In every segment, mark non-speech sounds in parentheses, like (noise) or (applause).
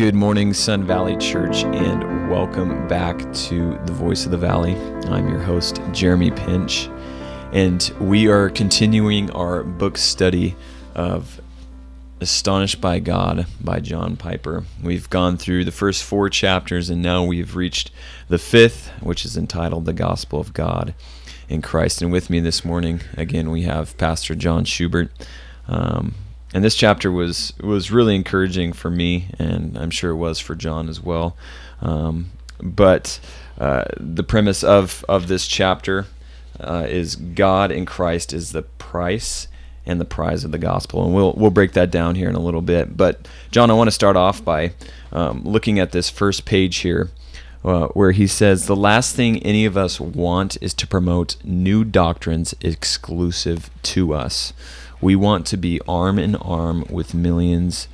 Good morning, Sun Valley Church, and welcome back to the Voice of the Valley. I'm your host, Jeremy Pinch, and we are continuing our book study of Astonished by God by John Piper. We've gone through the first four chapters, and now we've reached the fifth, which is entitled The Gospel of God in Christ. And with me this morning, again, we have Pastor John Schubert. Um, and this chapter was was really encouraging for me, and I'm sure it was for John as well. Um, but uh, the premise of of this chapter uh, is God in Christ is the price and the prize of the gospel, and we'll we'll break that down here in a little bit. But John, I want to start off by um, looking at this first page here. Uh, where he says, The last thing any of us want is to promote new doctrines exclusive to us. We want to be arm in arm with millions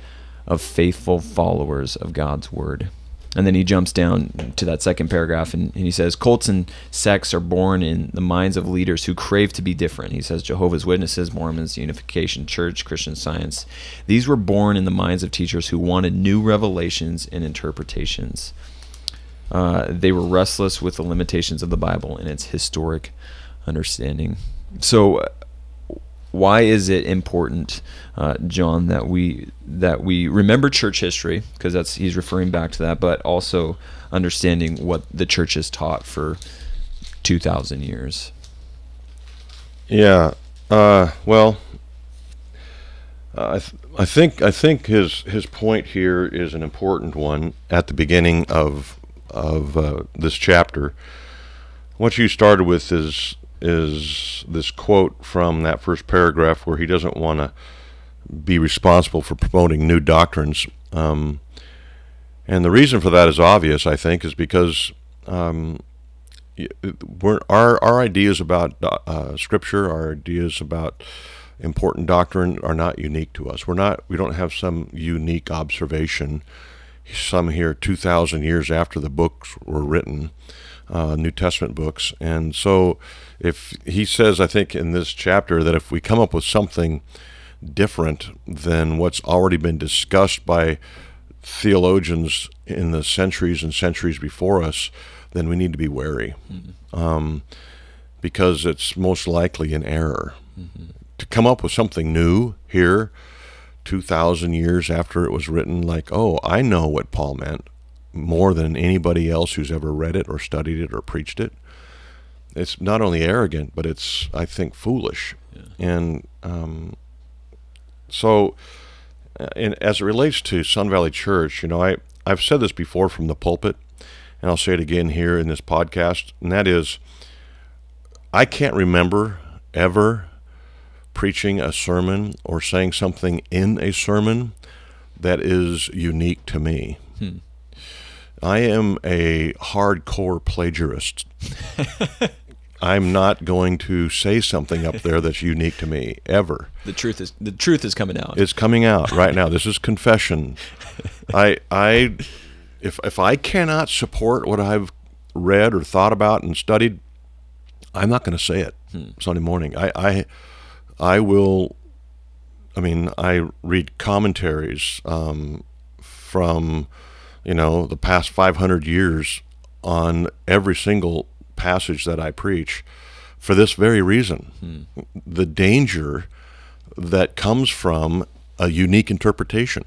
of faithful followers of God's word. And then he jumps down to that second paragraph and, and, he says, Cults and sects are born in the minds of leaders who crave to be different. He says, Jehovah's Witnesses, Mormons, Unification Church, Christian Science. These were born in the minds of teachers who wanted new revelations and interpretations. Uh, they were restless with the limitations of the Bible and its historic understanding. So, why is it important, uh, John, that we that we remember church history because that's he's referring back to that, but also understanding what the church has taught for two thousand years. Yeah. Uh, well, I th- I think I think his his point here is an important one at the beginning of of uh, this chapter. What you started with is is this quote from that first paragraph where he doesn't want to be responsible for promoting new doctrines. Um, and the reason for that is obvious, I think, is because um, our our ideas about uh, Scripture, our ideas about important doctrine, are not unique to us. We're not. We don't have some unique observation. Some here, two thousand years after the books were written, uh, New Testament books, and so if he says, I think in this chapter that if we come up with something different than what's already been discussed by theologians in the centuries and centuries before us, then we need to be wary, mm-hmm. um, because it's most likely an error. Mm-hmm. To come up with something new here, two thousand years after it was written, like, oh, I know what Paul meant more than anybody else who's ever read it or studied it or preached it it's not only arrogant, but it's I think foolish. Yeah. And um, so, uh, and as it relates to Sun Valley Church, you know, I I've said this before from the pulpit, and I'll say it again here in this podcast, and that is, I can't remember ever preaching a sermon or saying something in a sermon that is unique to me. Hmm. I am a hardcore plagiarist. (laughs) I'm not going to say something up there that's unique to me ever. The truth is the truth is coming out. It's coming out right now. This is confession. (laughs) I I if if I cannot support what I've read or thought about and studied, I'm not going to say it hmm. Sunday morning. I I I will. I mean, I read commentaries um, from you know the past 500 years on every single passage that I preach for this very reason. Hmm. The danger that comes from a unique interpretation.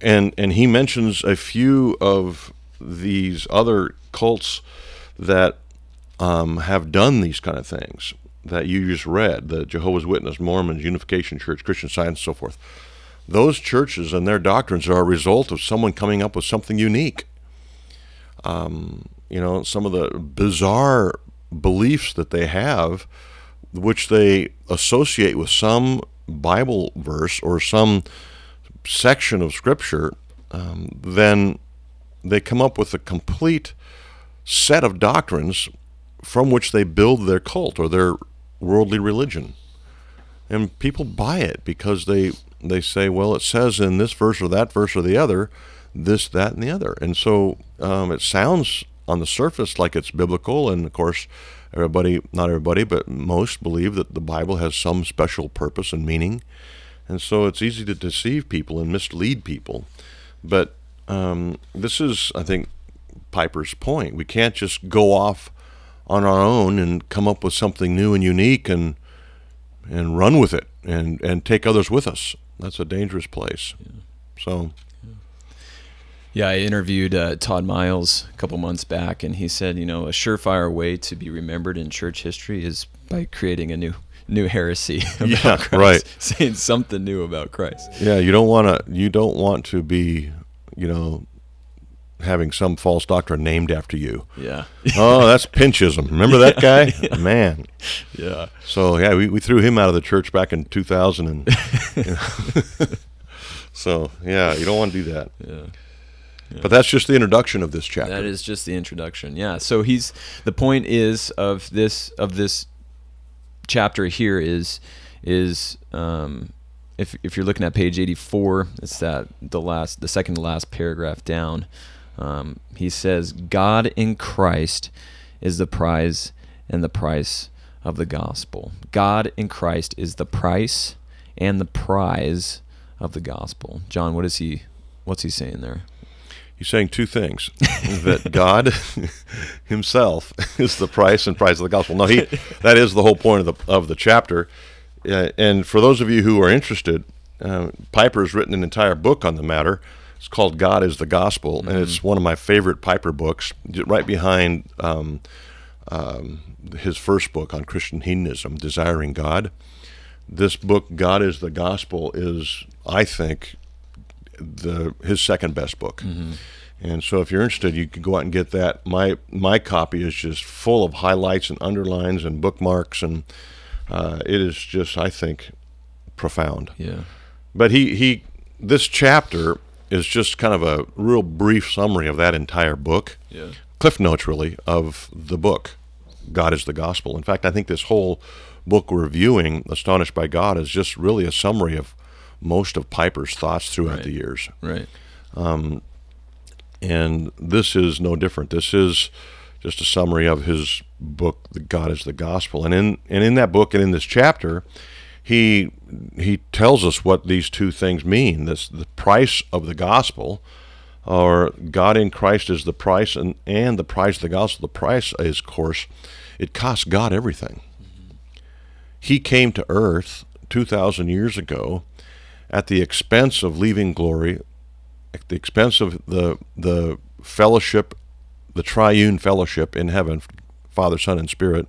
And and he mentions a few of these other cults that um, have done these kind of things that you just read the Jehovah's Witness, Mormons, Unification Church, Christian Science, so forth. Those churches and their doctrines are a result of someone coming up with something unique. Um, you know, some of the bizarre beliefs that they have, which they associate with some Bible verse or some section of Scripture, um, then they come up with a complete set of doctrines from which they build their cult or their worldly religion. And people buy it because they they say, well, it says in this verse or that verse or the other, this, that, and the other. And so um, it sounds on the surface like it's biblical, and of course, everybody, not everybody, but most believe that the Bible has some special purpose and meaning. And so it's easy to deceive people and mislead people. But um, this is, I think, Piper's point. We can't just go off on our own and come up with something new and unique and and run with it and and take others with us. That's a dangerous place. Yeah. So. Yeah, I interviewed uh, Todd Miles a couple months back, and he said, you know, a surefire way to be remembered in church history is by creating a new new heresy (laughs) about yeah, Christ, right. (laughs) saying something new about Christ. Yeah, you don't want to you don't want to be, you know, having some false doctrine named after you. Yeah. oh, that's Pinchism. Remember that (laughs) guy? Yeah. Man. Yeah. So yeah, we, we threw him out of the church back in 2000, and you (laughs) know. so yeah, you don't want to do that. Yeah. yeah. But that's just the introduction of this chapter. That is just the introduction. Yeah. So he's the point is of this of this chapter here is is um, if if you're looking at page 84, it's that the last the second to last paragraph down. Um, he says, God in Christ is the prize and the price of the gospel. God in Christ is the price and the prize of the gospel. John, what is he what's he saying there? He's saying two things: (laughs) that God (laughs) Himself (laughs) is the price and price of the gospel. No, he that is the whole point of the of the chapter. Uh, and for those of you who are interested, uh, Piper has written an entire book on the matter. It's called God is the Gospel, mm-hmm. and it's one of my favorite Piper books, right behind um, um, his first book on Christian hedonism, Desiring God. This book, God is the Gospel, is, I think, the his second best book. Mm-hmm. And so, if you're interested, you can go out and get that. My my copy is just full of highlights and underlines and bookmarks, and uh, it is just, I think, profound. Yeah. But he he this chapter is just kind of a real brief summary of that entire book. Yeah. Cliff notes, really, of the book, God is the Gospel. In fact, I think this whole book we're reviewing, Astonished by God, is just really a summary of most of Piper's thoughts throughout right. the years. Right. Um, and this is no different. This is just a summary of his book, "The God is the Gospel." And in and in that book and in this chapter, he he tells us what these two things mean. This the price of the gospel, or God in Christ is the price, and and the price of the gospel. The price is, of course, it costs God everything. Mm-hmm. He came to earth two thousand years ago, at the expense of leaving glory, at the expense of the the fellowship, the triune fellowship in heaven, Father, Son, and Spirit.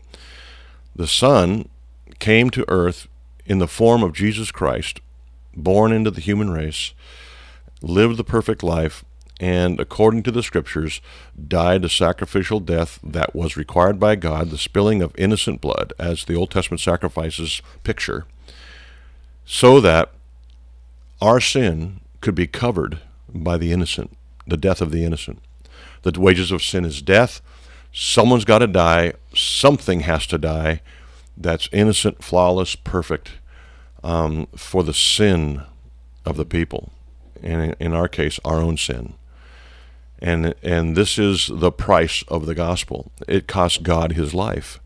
The Son came to earth in the form of Jesus Christ, born into the human race, lived the perfect life, and according to the scriptures, died a sacrificial death that was required by God, the spilling of innocent blood, as the Old Testament sacrifices picture, so that our sin could be covered by the innocent, the death of the innocent. The wages of sin is death. Someone's got to die. Something has to die that's innocent, flawless, perfect um, for the sin of the people, and in our case, our own sin. And and this is the price of the gospel. It cost God His life.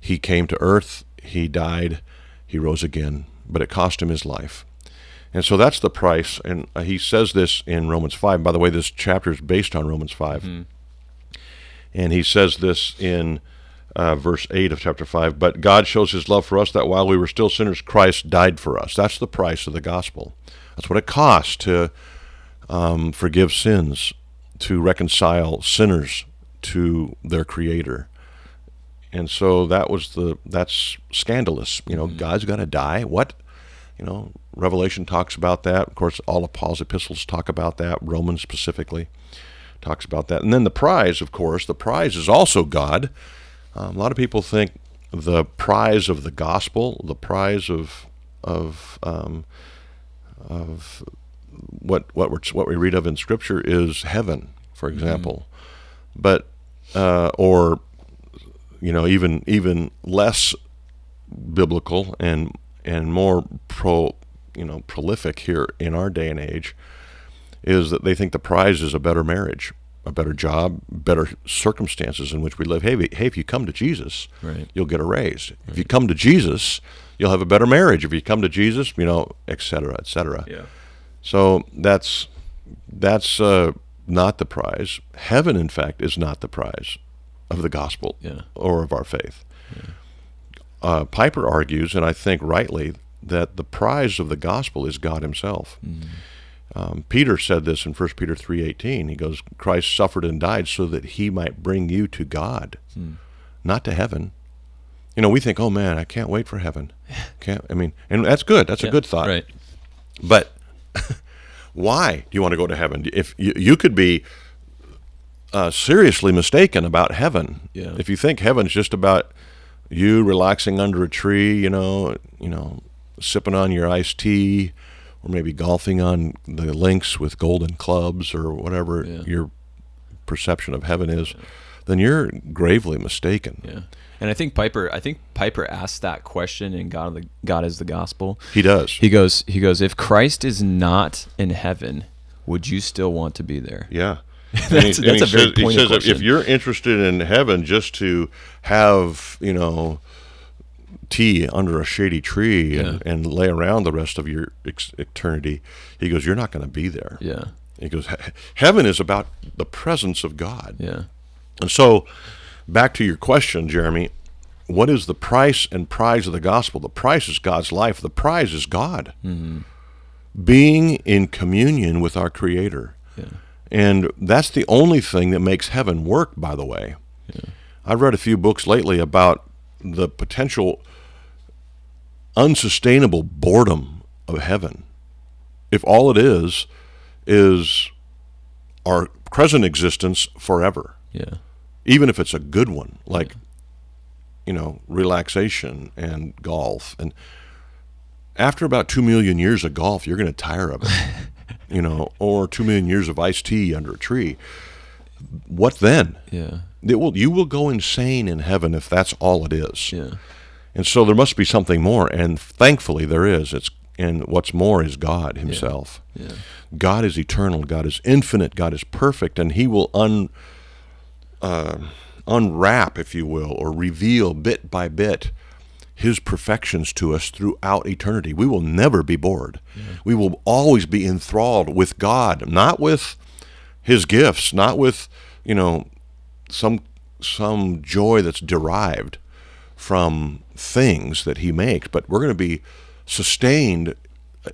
He came to earth. He died. He rose again, but it cost him his life. And so that's the price. And he says this in Romans 5. By the way, this chapter is based on Romans 5. Mm-hmm. And he says this in uh, verse 8 of chapter 5. But God shows his love for us that while we were still sinners, Christ died for us. That's the price of the gospel. That's what it costs to um, forgive sins, to reconcile sinners to their Creator. And so that was the that's scandalous. You know, mm-hmm. God's got to die. What? You know, Revelation talks about that. Of course, all of Paul's epistles talk about that. Romans specifically talks about that. And then the prize, of course, the prize is also God. Um, a lot of people think the prize of the gospel, the prize of of um, of what what we what we read of in Scripture is heaven, for mm-hmm. example, mm-hmm. but uh, or you know even even less biblical and and more pro you know prolific here in our day and age is that they think the prize is a better marriage a better job, better circumstances in which we live. Hey, hey, if you come to Jesus, right. you'll get a raise. Right. If you come to Jesus, you'll have a better marriage. If you come to Jesus, you know, et cetera, et cetera. Yeah. So that's that's uh, not the prize. Heaven, in fact, is not the prize of the gospel Yeah. or of our faith. Uh, Piper argues, and I think rightly, that the prize of the gospel is God Himself. Um, Peter said this in 1 Peter 3:18. He goes, "Christ suffered and died so that He might bring you to God, not to heaven." You know, we think, "Oh man, I can't wait for heaven." Can't. I mean, and that's good. That's a good thought. Right. But (laughs) why do you want to go to heaven? If you, you could be uh, seriously mistaken about heaven, Yeah. if you think heaven's just about you relaxing under a tree, you know, you know, sipping on your iced tea, or maybe golfing on the links with golden clubs, or whatever Yeah. your perception of heaven is, then you're gravely mistaken. Yeah. And I think Piper I think Piper asked that question in God the God is the gospel. He does. He goes he goes if Christ is not in heaven, would you still want to be there? Yeah. (laughs) That's- he- that's a very says, he pointed says if- if you're interested in heaven just to have, you know, tea under a shady tree and, Yeah. and lay around the rest of your ex- eternity, he goes, you're not going to be there. Yeah. He goes, heaven is about the presence of God. Yeah. And so, back to your question, Jeremy, what is the price and prize of the gospel? The price is God's life. The prize is God. Mm-hmm. Being in communion with our Creator. Yeah. And that's the only thing that makes heaven work, by the way. I've read a few books lately about the potential unsustainable boredom of heaven. If all it is is our present existence forever, Yeah. even if it's a good one, like, you know, relaxation and golf. And after about two million years of golf, you're going to tire of it, (laughs) you know, or two million years of iced tea under a tree. What then? Yeah. It will, you will go insane in heaven if that's all it is. Yeah. And so there must be something more, and thankfully there is. It's and what's more is God Himself. Yeah. God is eternal. God is infinite. God is perfect, and He will un uh, unwrap, if you will, or reveal bit by bit His perfections to us throughout eternity. We will never be bored. We will always be enthralled with God, not with His gifts, not with you know some some joy that's derived from things that he makes, but we're going to be sustained,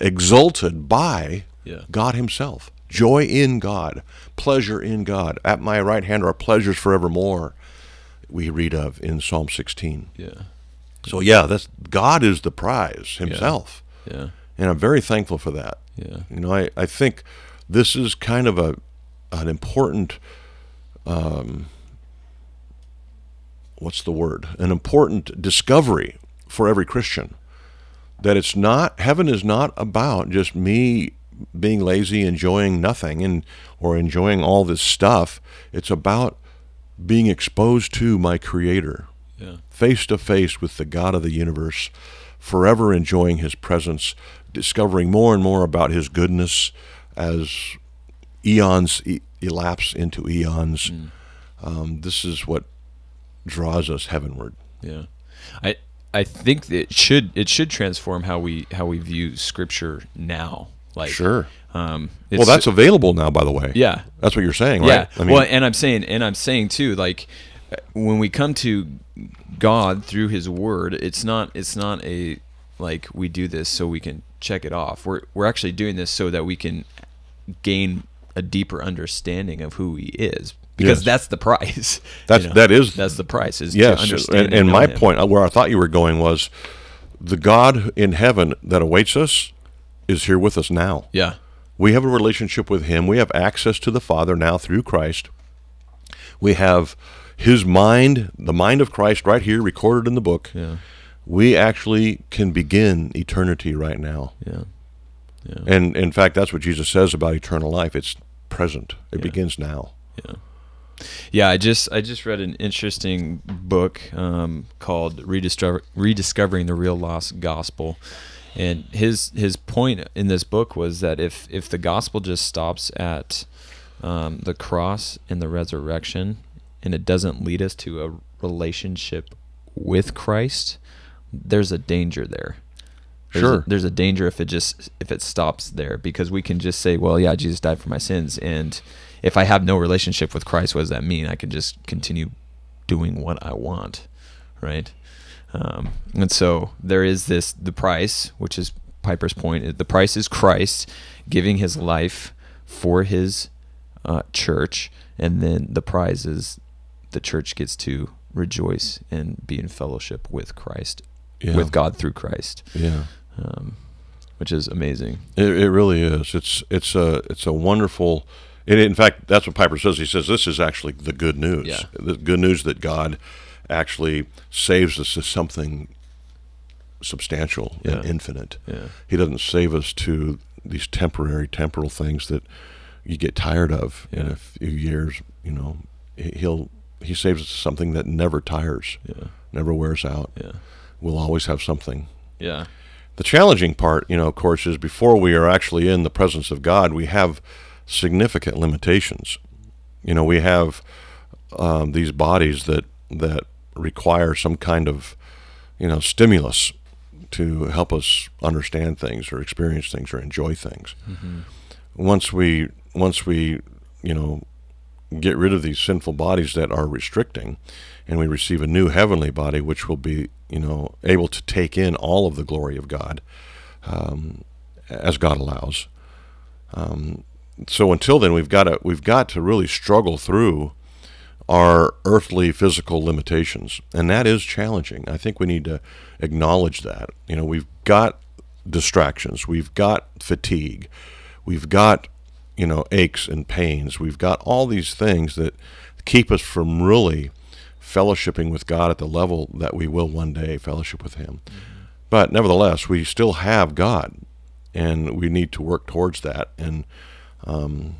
exalted by Yeah. God himself. Joy in God, pleasure in God. At my right hand are pleasures forevermore. We read of in Psalm 16. Yeah. So yeah, that's God is the prize himself. Yeah. And I'm very thankful for that. Yeah. You know, I, I think this is kind of a an important um, what's the word? An important discovery for every Christian. That it's not heaven is not about just me being lazy, enjoying nothing and or enjoying all this stuff. It's about being exposed to my creator face to face with the God of the universe, forever enjoying his presence, discovering more and more about his goodness as eons e- elapse into eons. Um, this is what draws us heavenward. Yeah. I I think it should it should transform how we how we view scripture now. Like Sure. Um Well, that's available now, by the way. yeah. That's what you're saying, Yeah. right? I mean, well, and I'm saying, and I'm saying too, like when we come to God through His Word, it's not, it's not a like we do this so we can check it off. We're we're actually doing this so that we can gain a deeper understanding of who He is, because Yes. that's the price. (laughs) you That's- know? that is- that's the price. Is to yes. understand And, and my Him. point, uh, where I thought you were going, was the God in heaven that awaits us is here with us now. Yeah. We have a relationship with Him. We have access to the Father now through Christ. We have His mind, the mind of Christ, right here, recorded in the book. Yeah. We actually can begin eternity right now. Yeah. And in fact, that's what Jesus says about eternal life. It's present. It Yeah. begins now. Yeah, I just I just read an interesting book um, called Rediscover, "Rediscovering the Real Lost Gospel," and his his point in this book was that if if the gospel just stops at um, the cross and the resurrection, and it doesn't lead us to a relationship with Christ, there's a danger there. There's Sure. A, there's a danger if it just if it stops there because we can just say, well, yeah, Jesus died for my sins, and if I have no relationship with Christ, what does that mean? I can just continue doing what I want, right? Um, and so there is this the price, which is Piper's point. The price is Christ giving His life for His uh, church, and then the prize is the church gets to rejoice and be in fellowship with Christ, Yeah. with God through Christ, Yeah. um, which is amazing. It, it really is. It's it's a it's a wonderful. It, in fact, that's what Piper says. He says this is actually the good news. Yeah. The good news that God actually saves us to something substantial Yeah. and infinite. Yeah. He doesn't save us to these temporary temporal things that you get tired of in Yeah. a few years. You know, He- he'll he saves us to something that never tires, Yeah. never wears out. Yeah. We'll always have something. Yeah. The challenging part, you know, of course, is before we are actually in the presence of God, we have significant limitations. You know, we have um, these bodies that that require some kind of, you know, stimulus to help us understand things or experience things or enjoy things. Once we once we, you know, get rid of these sinful bodies that are restricting, and we receive a new heavenly body, which will be, you know, able to take in all of the glory of God, um, as God allows. Um, so until then, we've got to we've got to really struggle through our earthly physical limitations, and that is challenging. I think we need to acknowledge that. You know, we've got distractions, we've got fatigue, we've got you know aches and pains, we've got all these things that keep us from really fellowshipping with God at the level that we will one day fellowship with Him. Mm-hmm. But nevertheless, we still have God, and we need to work towards that and um,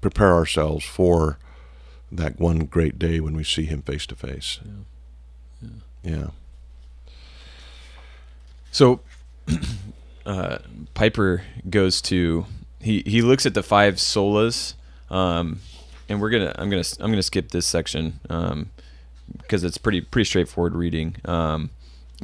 prepare ourselves for that one great day when we see Him face to face. Yeah. yeah. So (clears throat) uh, Piper goes to he he looks at the five solas, um, and we're gonna I'm gonna I'm gonna skip this section um, because it's pretty pretty straightforward reading. Um,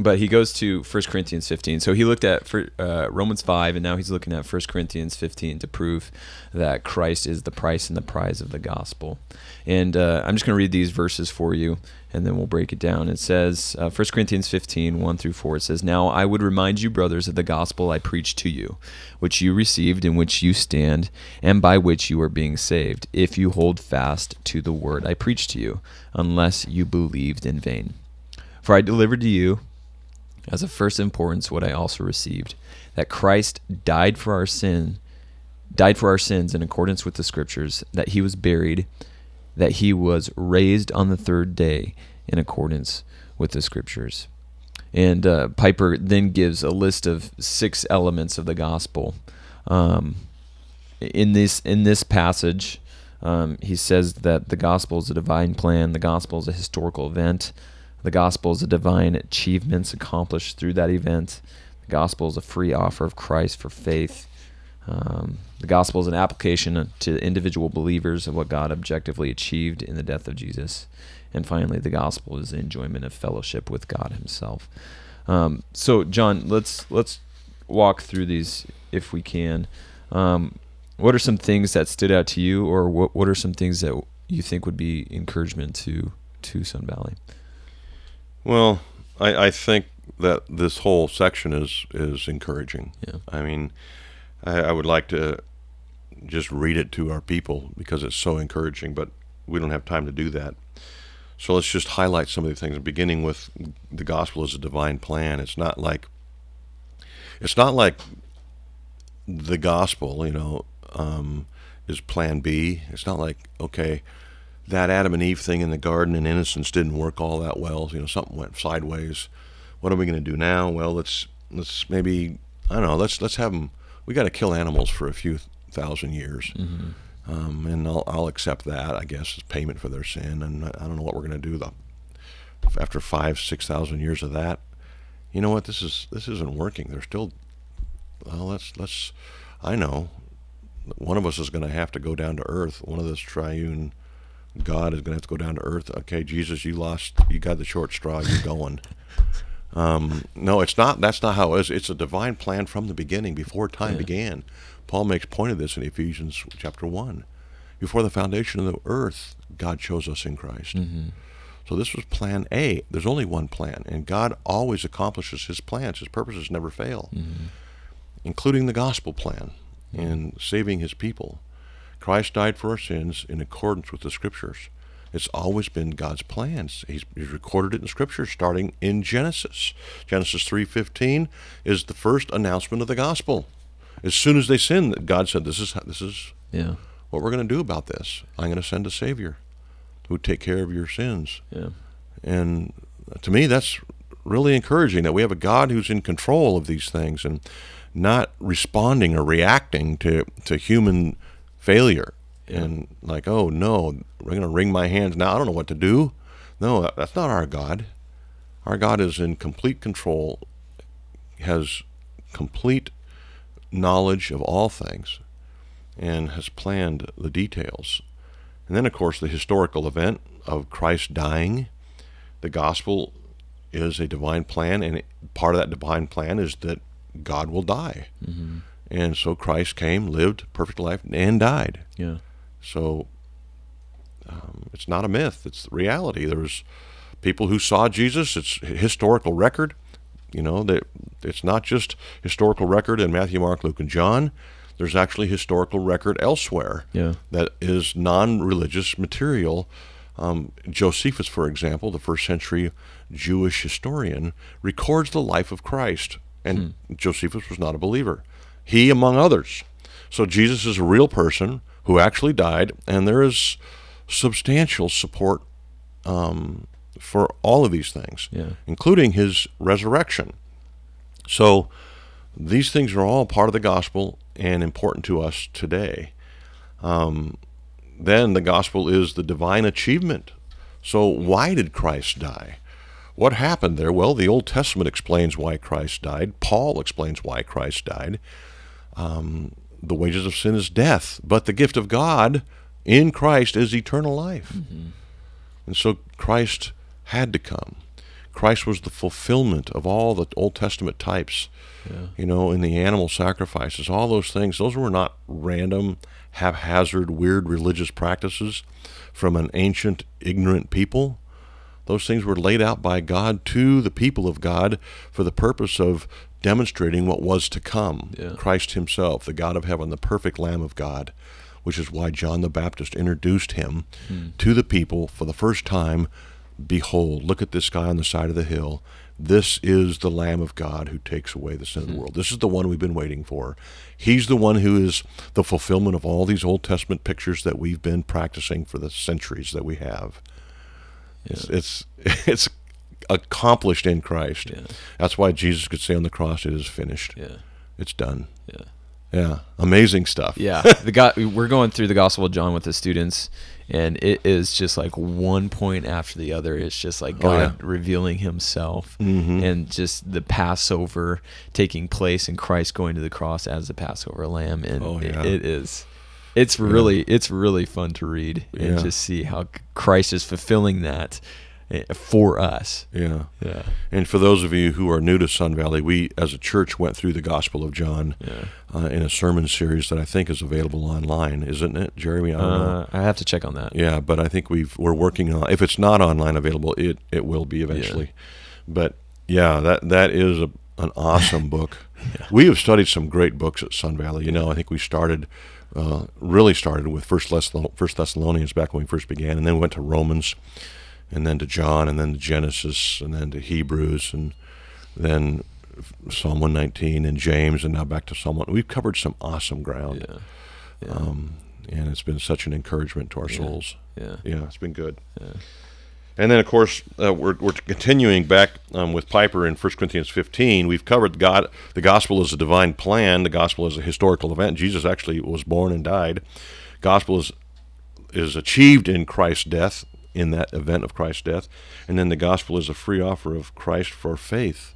but he goes to 1 Corinthians 15. So he looked at uh, Romans 5, and now he's looking at 1 Corinthians 15 to prove that Christ is the price and the prize of the gospel. And uh, I'm just going to read these verses for you, and then we'll break it down. It says, uh, 1 Corinthians 15, 1 through 4, it says, Now I would remind you, brothers, of the gospel I preached to you, which you received, in which you stand, and by which you are being saved, if you hold fast to the word I preached to you, unless you believed in vain. For I delivered to you as of first importance what I also received that Christ died for our sin died for our sins in accordance with the scriptures that he was buried that he was raised on the third day in accordance with the scriptures. And uh, Piper then gives a list of six elements of the gospel. Um, in this in this passage um, he says that the gospel is a divine plan the gospel is a historical event the gospel is a divine achievements accomplished through that event. The gospel is a free offer of Christ for faith. Um, the gospel is an application to individual believers of what God objectively achieved in the death of Jesus. And finally, the gospel is the enjoyment of fellowship with God Himself. Um, so, John, let's let's walk through these if we can. Um, what are some things that stood out to you, or what what are some things that you think would be encouragement to to Sun Valley? Well, I, I think that this whole section is is encouraging. Yeah. I mean, I, I would like to just read it to our people because it's so encouraging, but we don't have time to do that. So let's just highlight some of the things, beginning with the gospel is a divine plan. It's not like it's not like the gospel, you know, um, is plan B. It's not like okay, that Adam and Eve thing in the garden and innocence didn't work all that well. You know, something went sideways. What are we going to do now? Well, let's let's maybe I don't know. Let's let's have them. We got to kill animals for a few thousand years, um, and I'll I'll accept that. I guess as payment for their sin. And I I don't know what we're going to do though. After five six thousand years of that, you know what? This is this isn't working. They're still. Well, let's let's. I know. One of us is going to have to go down to earth. One of this triune God is going to have to go down to earth. Okay, Jesus, you lost. You got the short straw. You're going. (laughs) Um, no, it's not. That's not how it is. It's a divine plan from the beginning, before time Yeah. began. Paul makes point of this in Ephesians chapter one. Before the foundation of the earth, God chose us in Christ. So this was plan A. There's only one plan, and God always accomplishes His plans. His purposes never fail, including the gospel plan and saving His people. Christ died for our sins in accordance with the Scriptures. It's always been God's plans. He's, he's recorded it in Scripture, starting in Genesis. Genesis three fifteen is the first announcement of the gospel. As soon as they sinned, God said, "This is this is Yeah. what we're going to do about this. I'm going to send a Savior who would take care of your sins." Yeah. And to me, that's really encouraging that we have a God who's in control of these things and not responding or reacting to, to human failure. And like, oh no, we're going to wring my hands now. I don't know what to do. No, uh, that's not our God. Our God is in complete control, has complete knowledge of all things, and has planned the details. And then, of course, the historical event of Christ dying. The gospel is a divine plan, and part of that divine plan is that God will die. Mm-hmm. And so Christ came, lived perfect life, and died. Yeah. So um, it's not a myth; it's reality. There's people who saw Jesus. It's historical record. You know that it's not just historical record in Matthew, Mark, Luke, and John. There's actually historical record elsewhere Yeah. that is non-religious material. Um, Josephus, for example, the first century Jewish historian, records the life of Christ, and Josephus was not a believer. He, among others. So Jesus is a real person who actually died, and there is substantial support um, for all of these things, Yeah. including his resurrection. So these things are all part of the gospel and important to us today. Um, then the gospel is the divine achievement. So why did Christ die? What happened there? Well, the Old Testament explains why Christ died. Paul explains why Christ died. Um, the wages of sin is death, but the gift of God in Christ is eternal life. And so Christ had to come. Christ was the fulfillment of all the Old Testament types. You know, in the animal sacrifices, all those things, those were not random, haphazard, weird religious practices from an ancient, ignorant people. Those things were laid out by God to the people of God for the purpose of demonstrating what was to come. Yeah. Christ Himself, the God of heaven, the perfect Lamb of God, which is why John the Baptist introduced Him hmm. to the people for the first time. Behold, look at this guy on the side of the hill. This is the Lamb of God who takes away the sin of the hmm. world. This is the one we've been waiting for. He's the one who is the fulfillment of all these Old Testament pictures that we've been practicing for the centuries that we have. It's, it's (laughs) it's accomplished in Christ. Yeah. That's why Jesus could say on the cross, "It is finished. Yeah. It's done." Yeah. Yeah, amazing stuff. Yeah, (laughs) the guy we're going through the Gospel of John with the students, and it is just like one point after the other. It's just like Oh, God yeah. revealing Himself, Mhm. and just the Passover taking place, and Christ going to the cross as the Passover lamb, and Oh, it- it is. It's really it's really fun to read and Yeah. just see how Christ is fulfilling that eh, for us. Yeah. Yeah, And for those of you who are new to Sun Valley, we as a church went through the Gospel of John yeah. uh, in a sermon series that I think is available online, isn't it, Jeremy? I don't know. Uh, I have to check on that. Yeah, but I think we've we're working on. If it's not online available, it it will be eventually. But yeah, that that is a, an awesome (laughs) book. We have studied some great books at Sun Valley. You know, I think we started. Uh, really started with First, Thessalon- First Thessalonians back when we first began, and then went to Romans, and then to John, and then to Genesis, and then to Hebrews, and then Psalm 119 and James, and now back to Psalm 1. We've covered some awesome ground, Yeah, yeah, um, and it's been such an encouragement to our Yeah. souls. yeah. Yeah, it's been good. And then, of course, uh, we're, we're continuing back um, with Piper in 1 Corinthians 15. We've covered God. The gospel is a divine plan. The gospel is a historical event. Jesus actually was born and died. Gospel is is achieved in Christ's death, in that event of Christ's death, and then the gospel is a free offer of Christ for faith.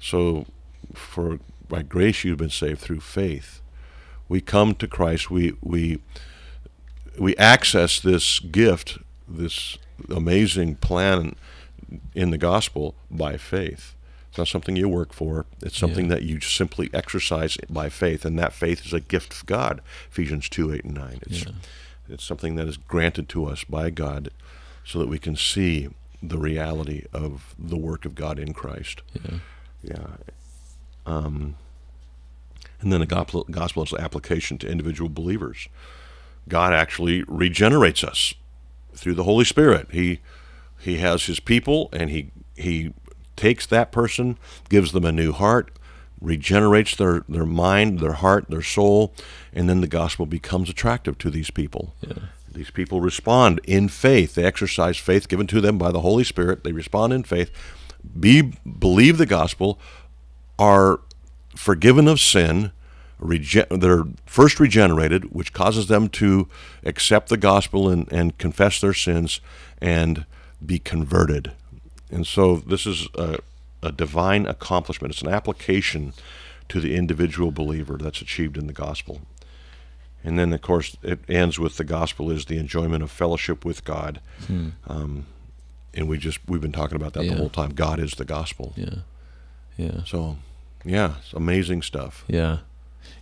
So, for by grace you've been saved through faith. We come to Christ. We we we access this gift, this amazing plan in the gospel by faith. It's not something you work for. It's something Yeah. that you simply exercise by faith, and that faith is a gift of God. Ephesians two eight and nine. It's Yeah. it's something that is granted to us by God, so that we can see the reality of the work of God in Christ. Yeah. Yeah. Um, and then the gospel, gospel is application to individual believers. God actually regenerates us through the Holy Spirit. He he has his people and he he takes that person, gives them a new heart, regenerates their, their mind, their heart, their soul, and then the gospel becomes attractive to these people. Yeah. These people respond in faith. They exercise faith given to them by the Holy Spirit. They respond in faith, be believe the gospel, are forgiven of sin, rege- they're first regenerated, which causes them to accept the gospel and, and confess their sins and be converted. And so this is a, a divine accomplishment. It's an application to the individual believer that's achieved in the gospel. And then, of course, it ends with the gospel is the enjoyment of fellowship with God. Um, and we just we've been talking about that Hmm. Yeah. the whole time. God is the gospel. Yeah. Yeah. So, yeah, it's amazing stuff. Yeah.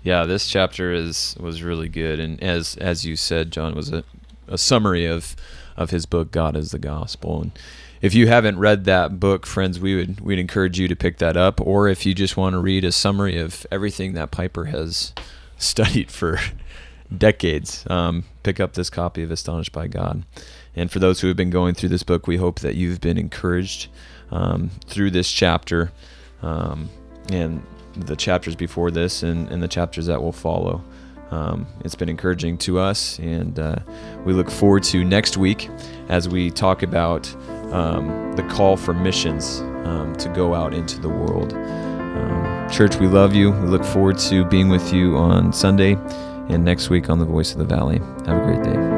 Yeah, this chapter is was really good and as as you said, John, was a, a summary of of his book God is the Gospel. And if you haven't read that book, friends, we would we'd encourage you to pick that up or if you just want to read a summary of everything that Piper has (laughs) studied for (laughs) decades, um, pick up this copy of Astonished by God. And for those who have been going through this book, we hope that you've been encouraged um, through this chapter um, and the chapters before this and, and the chapters that will follow. Um, it's been encouraging to us, and uh, we look forward to next week as we talk about um, the call for missions um, to go out into the world. Um, church, we love you. We look forward to being with you on Sunday and next week on the Voice of the Valley. Have a great day.